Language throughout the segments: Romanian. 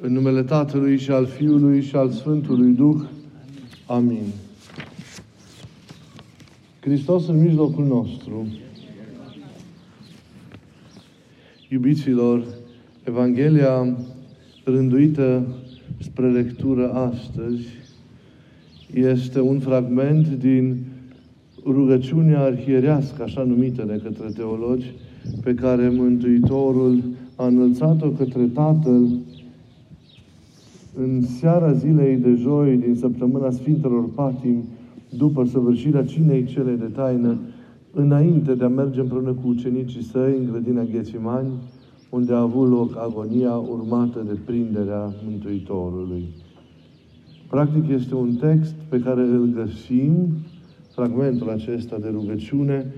În numele Tatălui și al Fiului și al Sfântului Duh. Amin. Hristos în mijlocul nostru. Iubiților, Evanghelia rânduită spre lectură astăzi este un fragment din rugăciunea arhierească, așa numită de către teologi, pe care Mântuitorul a înălțat-o către Tatăl în seara zilei de joi din săptămâna Sfintelor Patim, după săvârșirea cinei cele de taină, înainte de a merge împreună cu ucenicii săi în grădina Ghețimani, unde a avut loc agonia urmată de prinderea Mântuitorului. Practic este un text pe care îl găsim, fragmentul acesta de rugăciune,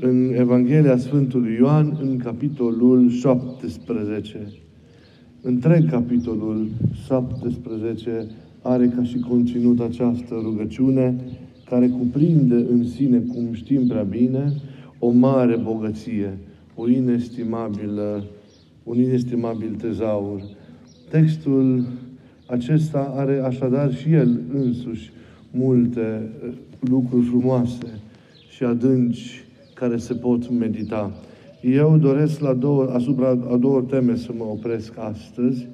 în Evanghelia Sfântului Ioan, în capitolul 17. Întreg capitolul 17 are ca și conținut această rugăciune, care cuprinde în sine, cum știm prea bine, o mare bogăție, o inestimabilă, un inestimabil tezaur. Textul acesta are așadar și el însuși multe eh, lucruri frumoase și adânci care se pot medita. Eu doresc la două, asupra a două teme să mă opresc astăzi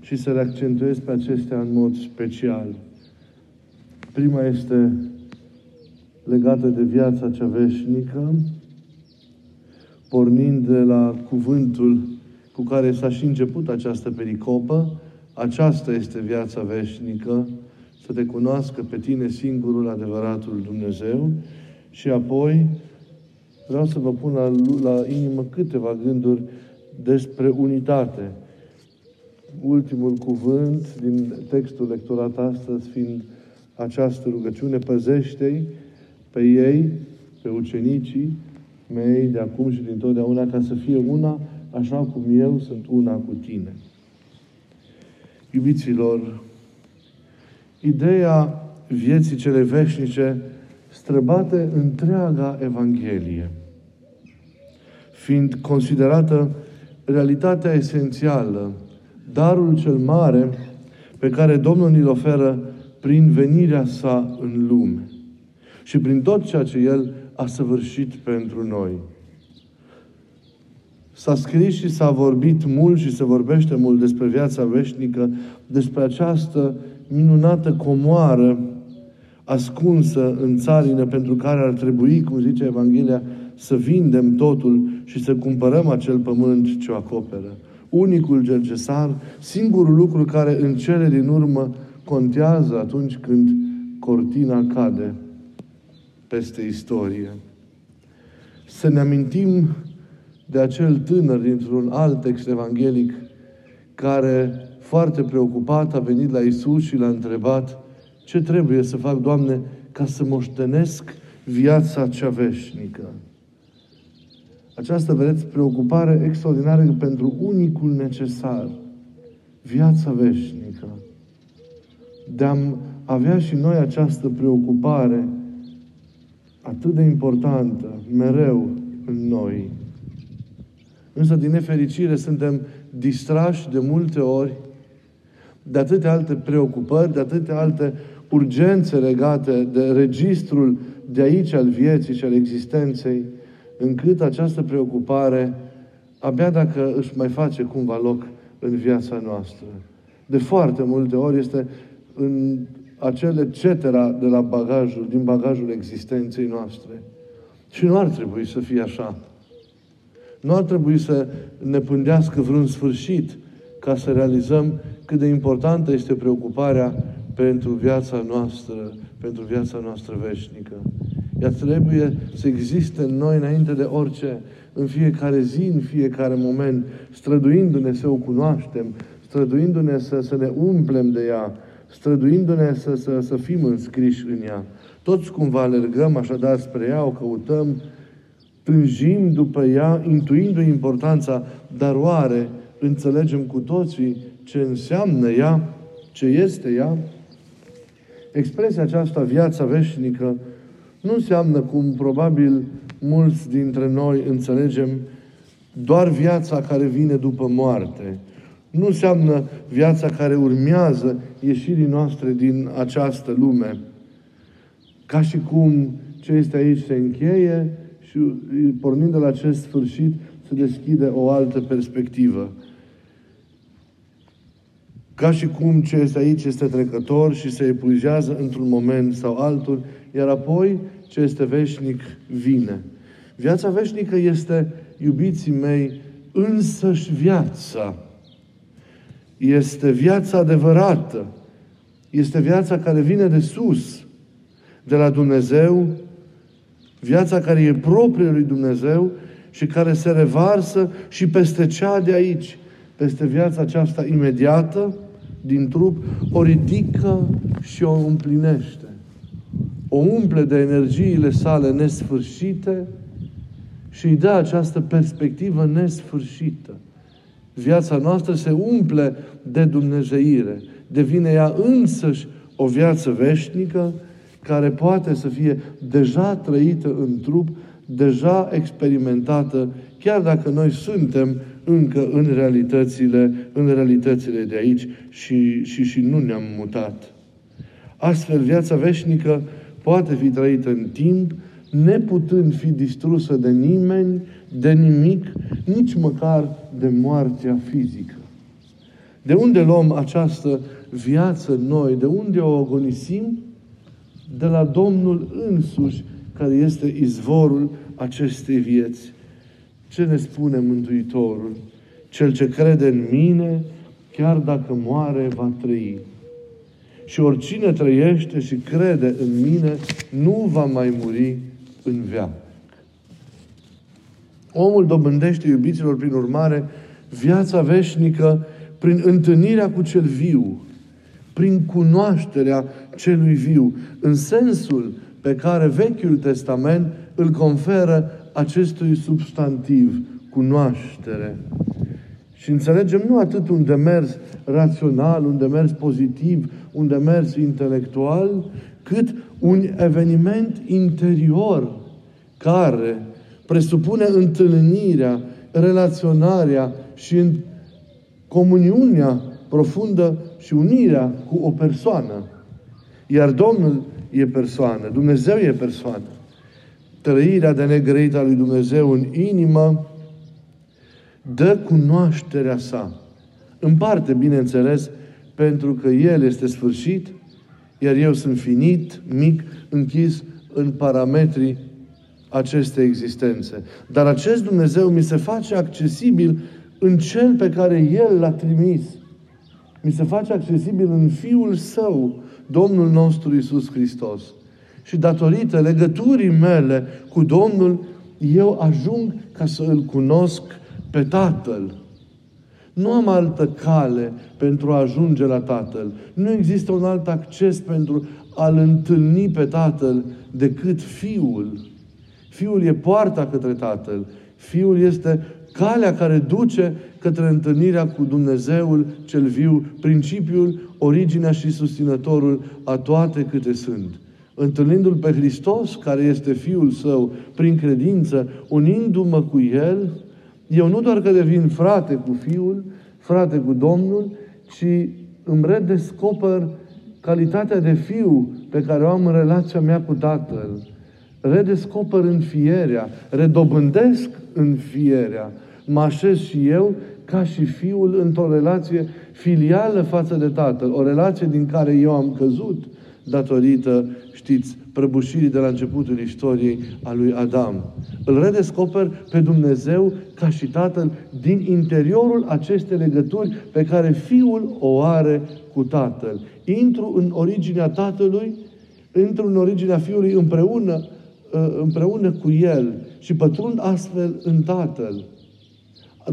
și să le accentuez pe acestea în mod special. Prima este legată de viața cea veșnică, pornind de la cuvântul cu care s-a și început această pericopă, aceasta este viața veșnică, să te cunoască pe tine singurul adevăratul Dumnezeu și apoi vreau să vă pun la, la inimă câteva gânduri despre unitate. Ultimul cuvânt din textul lecturat astăzi fiind această rugăciune, păzește-i pe ei, pe ucenicii mei de acum și din totdeauna, ca să fie una așa cum eu sunt una cu tine. Iubiților, ideea vieții cele veșnice străbate întreaga Evanghelie, fiind considerată realitatea esențială, darul cel mare pe care Domnul ni-l oferă prin venirea sa în lume și prin tot ceea ce El a săvârșit pentru noi. S-a scris și s-a vorbit mult și se vorbește mult despre viața veșnică, despre această minunată comoară ascunsă în țarină pentru care ar trebui, cum zice Evanghelia, să vindem totul și să cumpărăm acel pământ ce o acoperă. Unicul gergesar, singurul lucru care în cele din urmă contează atunci când cortina cade peste istorie. Să ne amintim de acel tânăr dintr-un alt text evanghelic care, foarte preocupat, a venit la Isus și l-a întrebat ce trebuie să fac, Doamne, ca să moștenesc viața cea veșnică. Această, vedeți, preocupare extraordinară pentru unicul necesar, viața veșnică. De a avea și noi această preocupare atât de importantă, mereu în noi. Însă, din nefericire, suntem distrași de multe ori de atâtea alte preocupări, de atâtea alte urgențe legate de registrul de aici al vieții și al existenței, încât această preocupare, abia dacă își mai face cumva loc în viața noastră. De foarte multe ori este în acele cetera de la bagajul, din bagajul existenței noastre. Și nu ar trebui să fie așa. Nu ar trebui să ne pândească vreun sfârșit ca să realizăm cât de importantă este preocuparea pentru viața noastră, pentru viața noastră veșnică. Ea trebuie să existe în noi înainte de orice, în fiecare zi, în fiecare moment, străduindu-ne să o cunoaștem, străduindu-ne să, să ne umplem de ea, străduindu-ne să, să, să fim înscriși în ea. Toți cumva alergăm așadar spre ea, o căutăm, tânjim după ea, intuindu importanța, dar oare înțelegem cu toții ce înseamnă ea, ce este ea? Expresia aceasta, viața veșnică, nu înseamnă, cum probabil mulți dintre noi înțelegem, doar viața care vine după moarte. Nu înseamnă viața care urmează ieșirii noastre din această lume. Ca și cum ce este aici se încheie și pornind de la acest sfârșit se deschide o altă perspectivă. Ca și cum ce este aici este trecător și se epuizează într-un moment sau altul, iar apoi ce este veșnic vine. Viața veșnică este, iubiții mei, însăși viața. Este viața adevărată. Este viața care vine de sus, de la Dumnezeu, viața care e proprie lui Dumnezeu și care se revarsă și peste cea de aici, peste viața aceasta imediată, din trup, o ridică și o împlinește. O umple de energiile sale nesfârșite și îi dă această perspectivă nesfârșită. Viața noastră se umple de Dumnezeire. Devine ea însăși o viață veșnică care poate să fie deja trăită în trup, deja experimentată, chiar dacă noi suntem încă în realitățile, în realitățile de aici și, și, și nu ne-am mutat. Astfel, viața veșnică poate fi trăită în timp, neputând fi distrusă de nimeni, de nimic, nici măcar de moartea fizică. De unde luăm această viață noi? De unde o agonisim? De la Domnul însuși, care este izvorul acestei vieți. Ce ne spune Mântuitorul? Cel ce crede în mine, chiar dacă moare, va trăi. Și oricine trăiește și crede în mine, nu va mai muri în veac. Omul dobândește, iubiților, prin urmare, viața veșnică prin întâlnirea cu cel viu, prin cunoașterea celui viu, în sensul pe care Vechiul Testament îl conferă acestui substantiv, cunoaștere. Și înțelegem nu atât un demers rațional, un demers pozitiv, un demers intelectual, cât un eveniment interior care presupune întâlnirea, relaționarea și în comuniunea profundă și unirea cu o persoană. Iar Domnul e persoană, Dumnezeu e persoană. Trăirea de negrăit a lui Dumnezeu în inimă dă cunoașterea sa. În parte, bineînțeles, pentru că El este sfârșit, iar eu sunt finit, mic, închis în parametrii acestei existențe. Dar acest Dumnezeu mi se face accesibil în Cel pe care El l-a trimis. Mi se face accesibil în Fiul Său, Domnul nostru Isus Hristos. Și datorită legăturii mele cu Domnul, eu ajung ca să îl cunosc pe Tatăl. Nu am altă cale pentru a ajunge la Tatăl. Nu există un alt acces pentru a-L întâlni pe Tatăl decât Fiul. Fiul e poarta către Tatăl. Fiul este calea care duce către întâlnirea cu Dumnezeul cel viu, principiul, originea și susținătorul a toate câte sunt. Întâlnindu-L pe Hristos, care este Fiul Său, prin credință, unindu-mă cu El, eu nu doar că devin frate cu Fiul, frate cu Domnul, ci îmi redescoper calitatea de fiu pe care o am în relația mea cu Tatăl. Redescoper înfierea, redobândesc înfierea. Mă așez și eu ca și fiul într-o relație filială față de Tatăl. O relație din care eu am căzut datorită, știți, prăbușirii de la începutul istoriei a lui Adam. Îl redescoper pe Dumnezeu ca și Tatăl din interiorul acestei legături pe care Fiul o are cu Tatăl. Intru în originea Tatălui, intru în originea Fiului împreună, ă, împreună cu El și pătrund astfel în Tatăl.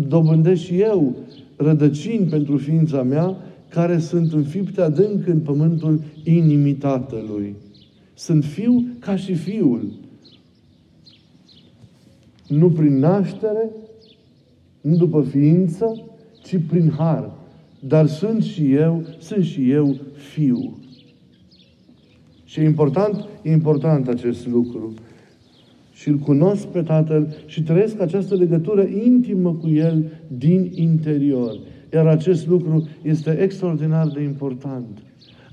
Dobândesc și eu rădăcini pentru ființa mea care sunt înfipte adânc în pământul inimii Tatălui. Sunt fiu ca și fiul. Nu prin naștere, nu după ființă, ci prin har. Dar sunt și eu, sunt și eu fiu. Și e important, e important acest lucru. Și îl cunosc pe Tatăl și trăiesc această legătură intimă cu El din interior. Iar acest lucru este extraordinar de important.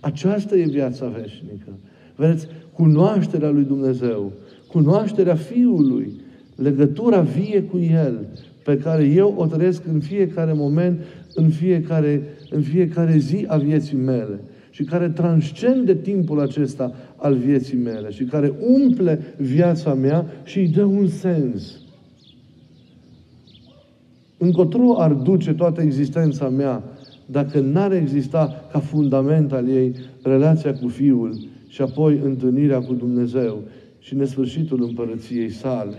Aceasta e viața veșnică. Vedeți, cunoașterea lui Dumnezeu, cunoașterea Fiului, legătura vie cu El, pe care eu o trăiesc în fiecare moment, în fiecare, în fiecare zi a vieții mele și care transcende timpul acesta al vieții mele și care umple viața mea și îi dă un sens. Încotro ar duce toată existența mea dacă n-ar exista ca fundament al ei relația cu Fiul și apoi întâlnirea cu Dumnezeu și nesfârșitul împărăției sale.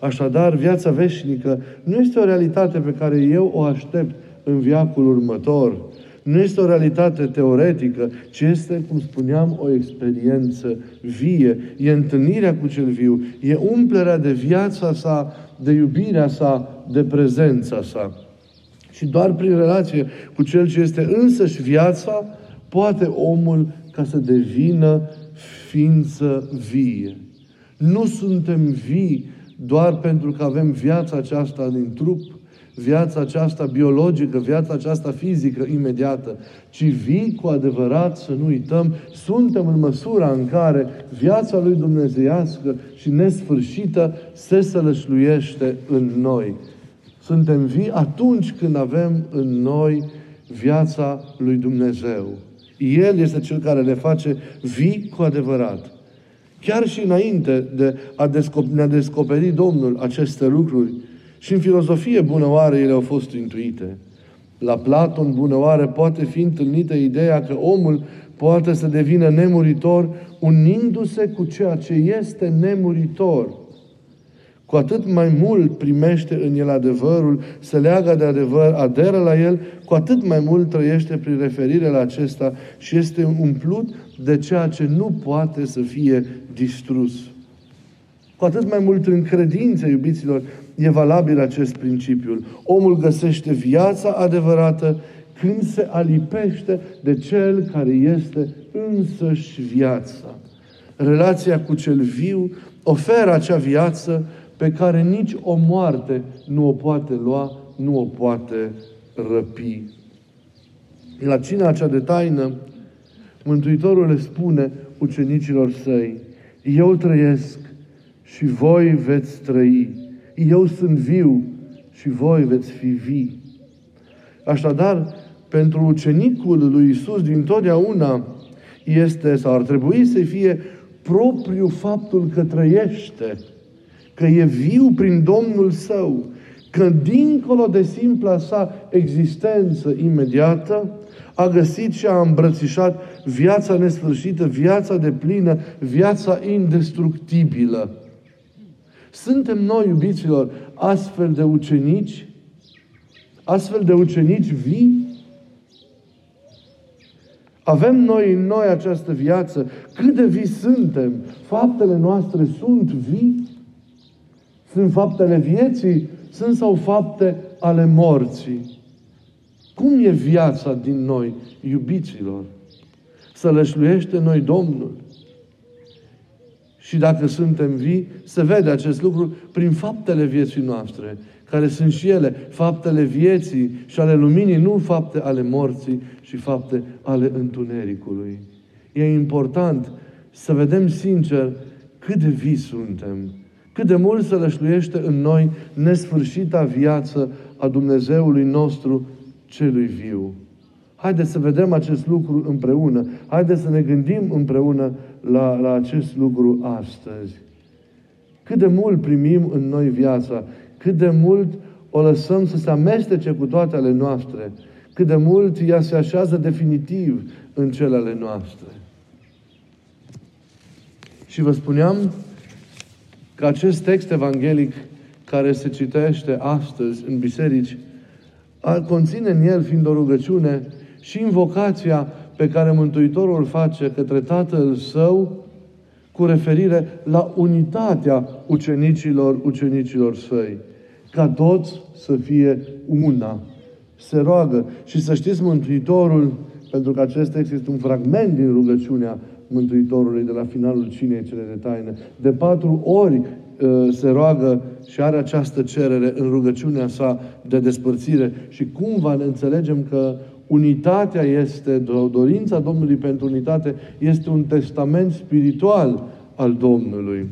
Așadar, viața veșnică nu este o realitate pe care eu o aștept în viacul următor. Nu este o realitate teoretică, ci este, cum spuneam, o experiență vie. E întâlnirea cu cel viu, e umplerea de viața sa, de iubirea sa, de prezența sa. Și doar prin relație cu cel ce este însăși viața, poate omul ca să devină ființă vie. Nu suntem vii doar pentru că avem viața aceasta din trup, viața aceasta biologică, viața aceasta fizică imediată, ci vii cu adevărat, să nu uităm, suntem în măsura în care viața lui Dumnezeiască și nesfârșită se sălășluiește în noi. Suntem vii atunci când avem în noi viața lui Dumnezeu. El este Cel care le face vii cu adevărat. Chiar și înainte de a descoperi, ne-a descoperit Domnul aceste lucruri, și în filozofie bunăoare ele au fost intuite. La Platon bunăoare poate fi întâlnită ideea că omul poate să devină nemuritor unindu-se cu ceea ce este nemuritor. Cu atât mai mult primește în el adevărul, se leagă de adevăr, aderă la el, cu atât mai mult trăiește prin referire la acesta și este umplut de ceea ce nu poate să fie distrus. Cu atât mai mult în credință, iubiților, e valabil acest principiu. Omul găsește viața adevărată când se alipește de Cel care este însăși viața. Relația cu cel viu oferă acea viață pe care nici o moarte nu o poate lua, nu o poate răpi. La cina acea de taină, Mântuitorul le spune ucenicilor săi, eu trăiesc și voi veți trăi. Eu sunt viu și voi veți fi vii. Așadar, pentru ucenicul lui Isus din totdeauna este sau ar trebui să fie propriu faptul că trăiește, că e viu prin Domnul său, că dincolo de simpla sa existență imediată, a găsit și a îmbrățișat viața nesfârșită, viața de plină, viața indestructibilă. Suntem noi, iubiților, astfel de ucenici, astfel de ucenici vii? Avem noi în noi această viață? Cât de vii suntem? Faptele noastre sunt vii? Sunt faptele vieții? Sunt sau fapte ale morții? Cum e viața din noi, iubiților? Să lășluiește noi Domnul. Și dacă suntem vii, se vede acest lucru prin faptele vieții noastre, care sunt și ele faptele vieții și ale luminii, nu fapte ale morții și fapte ale întunericului. E important să vedem sincer cât de vii suntem, cât de mult se lășluiește în noi nesfârșita viață a Dumnezeului nostru celui viu. Haideți să vedem acest lucru împreună. Haideți să ne gândim împreună la, la acest lucru astăzi. Cât de mult primim în noi viața, cât de mult o lăsăm să se amestece cu toate ale noastre, cât de mult ea se așează definitiv în cele ale noastre. Și vă spuneam că acest text evanghelic care se citește astăzi în biserici, conține în el, fiind o rugăciune, și invocația pe care Mântuitorul face către Tatăl Său cu referire la unitatea ucenicilor, ucenicilor săi. Ca toți să fie una. Se roagă. Și să știți, Mântuitorul, pentru că acest text este un fragment din rugăciunea Mântuitorului de la finalul cinei cele de taină, de patru ori uh, se roagă și are această cerere în rugăciunea sa de despărțire și cumva ne înțelegem că unitatea este, dorința Domnului pentru unitate este un testament spiritual al Domnului.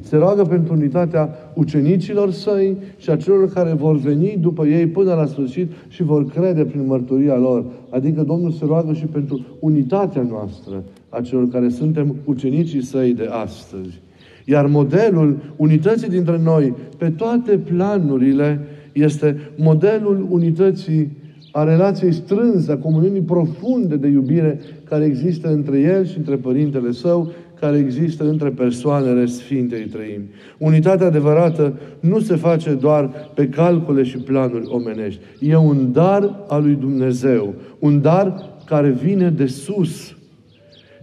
Se roagă pentru unitatea ucenicilor săi și a celor care vor veni după ei până la sfârșit și vor crede prin mărturia lor. Adică Domnul se roagă și pentru unitatea noastră, a celor care suntem ucenicii săi de astăzi. Iar modelul unității dintre noi, pe toate planurile, este modelul unității a relației strânse, a comuniunii profunde de iubire care există între El și între Părintele Său, care există între persoanele Sfintei Trăimi. Unitatea adevărată nu se face doar pe calcule și planuri omenești. E un dar al lui Dumnezeu. Un dar care vine de sus.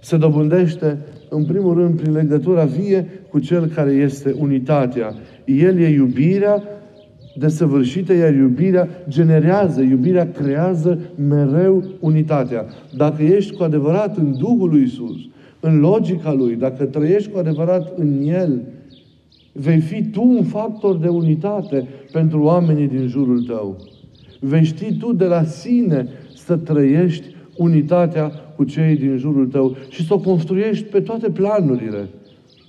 Se dobândește, în primul rând, prin legătura vie cu Cel care este unitatea. El e iubirea desăvârșită, iar iubirea generează, iubirea creează mereu unitatea. Dacă ești cu adevărat în Duhul lui Isus, în logica Lui, dacă trăiești cu adevărat în El, vei fi tu un factor de unitate pentru oamenii din jurul tău. Vei ști tu de la sine să trăiești unitatea cu cei din jurul tău și să o construiești pe toate planurile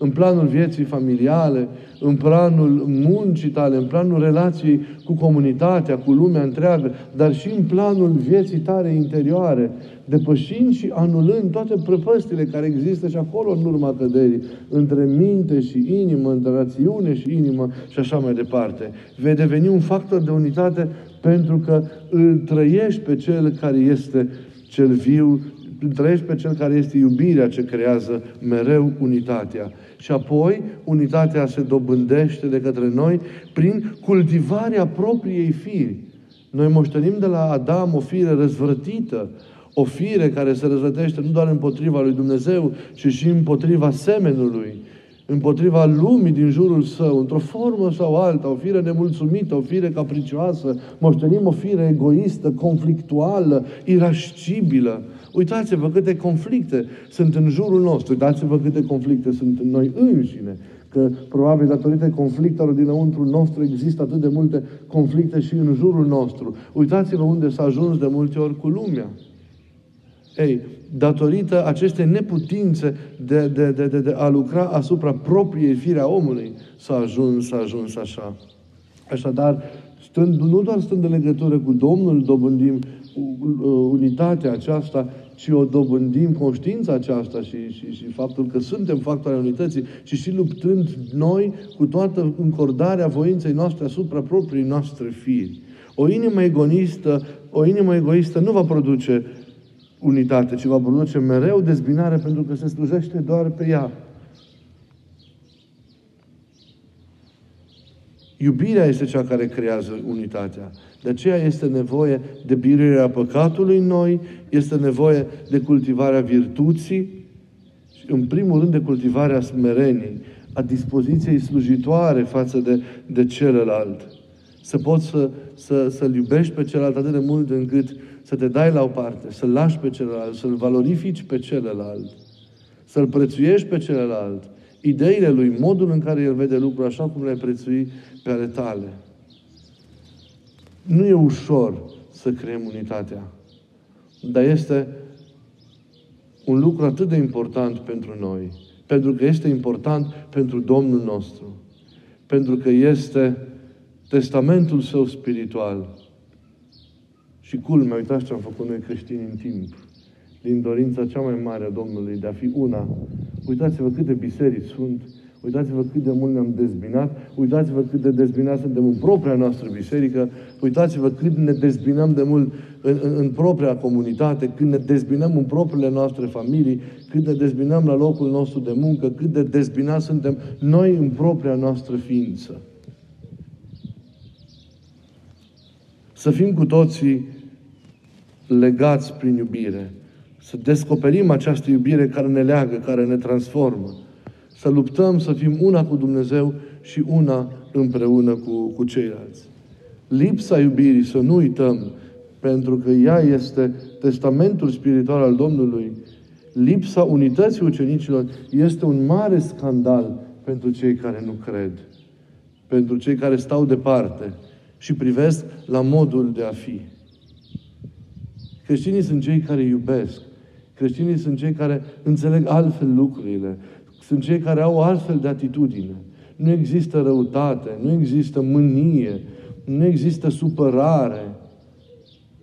în planul vieții familiale, în planul muncii tale, în planul relației cu comunitatea, cu lumea întreagă, dar și în planul vieții tale interioare, depășind și anulând toate prăpăstile care există și acolo în urma căderii, între minte și inimă, între rațiune și inimă și așa mai departe. Vei deveni un factor de unitate pentru că îl trăiești pe cel care este cel viu, trăiești pe cel care este iubirea ce creează mereu unitatea. Și apoi, unitatea se dobândește de către noi prin cultivarea propriei firi. Noi moștenim de la Adam o fire răzvrătită, o fire care se răzvrătește nu doar împotriva lui Dumnezeu, ci și împotriva semenului, împotriva lumii din jurul său, într-o formă sau alta, o fire nemulțumită, o fire capricioasă, moștenim o fire egoistă, conflictuală, irascibilă. Uitați-vă câte conflicte sunt în jurul nostru. Uitați-vă câte conflicte sunt în noi înșine. Că probabil datorită conflictelor dinăuntru nostru există atât de multe conflicte și în jurul nostru. Uitați-vă unde s-a ajuns de multe ori cu lumea. Ei, datorită acestei neputințe de, de, de, de, de a lucra asupra propriei firea omului, s-a ajuns, s-a ajuns așa. Așadar, stând, nu doar stând în legătură cu Domnul, dobândim unitatea aceasta, ci o dobândim conștiința aceasta și, și, și faptul că suntem factori unității, ci și luptând noi cu toată încordarea voinței noastre asupra proprii noastre firi. O inimă egoistă, o inimă egoistă nu va produce unitate, ci va produce mereu dezbinare pentru că se slujește doar pe ea. Iubirea este cea care creează unitatea. De aceea este nevoie de biruirea păcatului în noi, este nevoie de cultivarea virtuții și, în primul rând, de cultivarea smereniei, a dispoziției slujitoare față de, de celălalt. Să poți să, să, să-l iubești pe celălalt atât de mult încât să te dai la o parte, să-l lași pe celălalt, să-l valorifici pe celălalt, să-l prețuiești pe celălalt, ideile lui, modul în care el vede lucrul așa cum le-ai prețui pe ale tale. Nu e ușor să creăm unitatea, dar este un lucru atât de important pentru noi, pentru că este important pentru Domnul nostru, pentru că este testamentul său spiritual. Și culmea, uitați ce am făcut noi creștini în timp, din dorința cea mai mare a Domnului de a fi una. Uitați-vă câte biserici sunt, Uitați-vă cât de mult ne-am dezbinat, uitați-vă cât de dezbinat suntem în propria noastră biserică, uitați-vă cât ne dezbinăm de mult în, în, în propria comunitate, cât ne dezbinăm în propriile noastre familii, cât ne dezbinăm la locul nostru de muncă, cât de dezbinați suntem noi în propria noastră ființă. Să fim cu toții legați prin iubire. Să descoperim această iubire care ne leagă, care ne transformă să luptăm să fim una cu Dumnezeu și una împreună cu, cu ceilalți. Lipsa iubirii, să nu uităm, pentru că ea este testamentul spiritual al Domnului, lipsa unității ucenicilor este un mare scandal pentru cei care nu cred, pentru cei care stau departe și privesc la modul de a fi. Creștinii sunt cei care iubesc. Creștinii sunt cei care înțeleg altfel lucrurile. Sunt cei care au altfel de atitudine. Nu există răutate, nu există mânie, nu există supărare,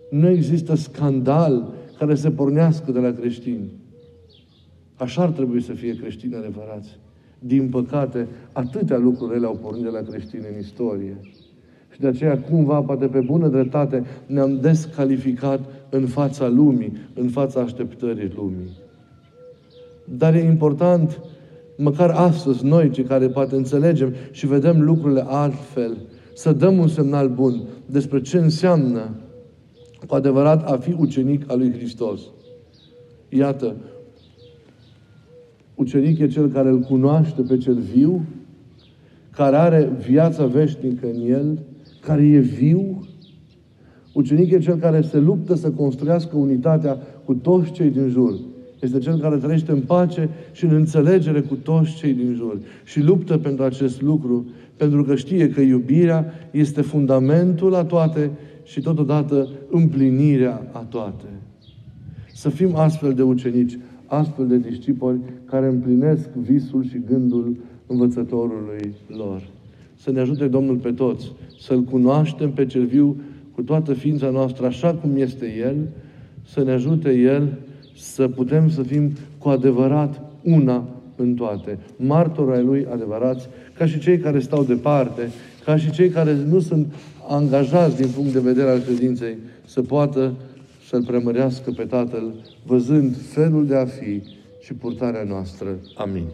nu există scandal care să pornească de la creștini. Așa ar trebui să fie creștini adevărați. Din păcate, atâtea lucruri le-au pornit de la creștini în istorie. Și de aceea, cumva, poate pe bună dreptate, ne-am descalificat în fața lumii, în fața așteptării lumii. Dar e important, măcar astăzi, noi, cei care poate înțelegem și vedem lucrurile altfel, să dăm un semnal bun despre ce înseamnă cu adevărat a fi ucenic al lui Hristos. Iată, ucenic e cel care îl cunoaște pe cel viu, care are viața veșnică în el, care e viu. Ucenic e cel care se luptă să construiască unitatea cu toți cei din jur. Este cel care trăiește în pace și în înțelegere cu toți cei din jur. Și luptă pentru acest lucru, pentru că știe că iubirea este fundamentul la toate și totodată împlinirea a toate. Să fim astfel de ucenici, astfel de discipoli care împlinesc visul și gândul învățătorului lor. Să ne ajute Domnul pe toți, să-L cunoaștem pe cel viu cu toată ființa noastră așa cum este El, să ne ajute El să putem să fim cu adevărat una în toate. Martori ai Lui adevărați, ca și cei care stau departe, ca și cei care nu sunt angajați din punct de vedere al credinței, să poată să-L preamărească pe Tatăl, văzând felul de a fi și purtarea noastră. Amin.